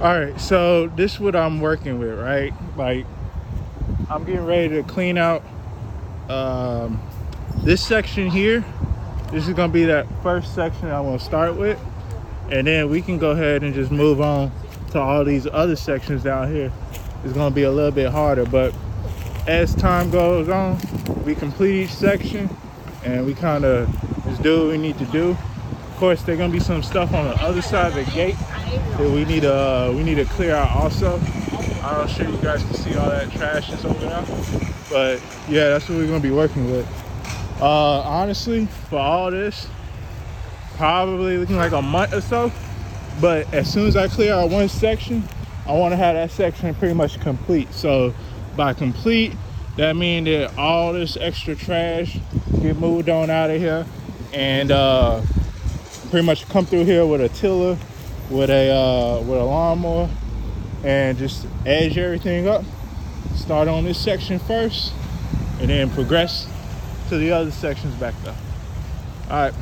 All right, so this is what I'm working with, right? Like, I'm getting ready to clean out um, this section here. This is gonna be that first section I'm gonna start with, and then we can go ahead and just move on to all these other sections down here. It's gonna be a little bit harder, but as time goes on, we complete each section and we kind of just do what we need to do. Course, there's gonna be some stuff on the other side of the gate that we need to uh, we need to clear out also. I'm sure you guys can see all that trash that's over there. But yeah, that's what we're gonna be working with. Uh, honestly, for all this, probably looking like a month or so. But as soon as I clear out one section, I want to have that section pretty much complete. So by complete, that means that all this extra trash get moved on out of here and uh, pretty much come through here with a tiller, with a uh, with a lawnmower, and just edge everything up. Start on this section first, and then progress to the other sections back there. All right,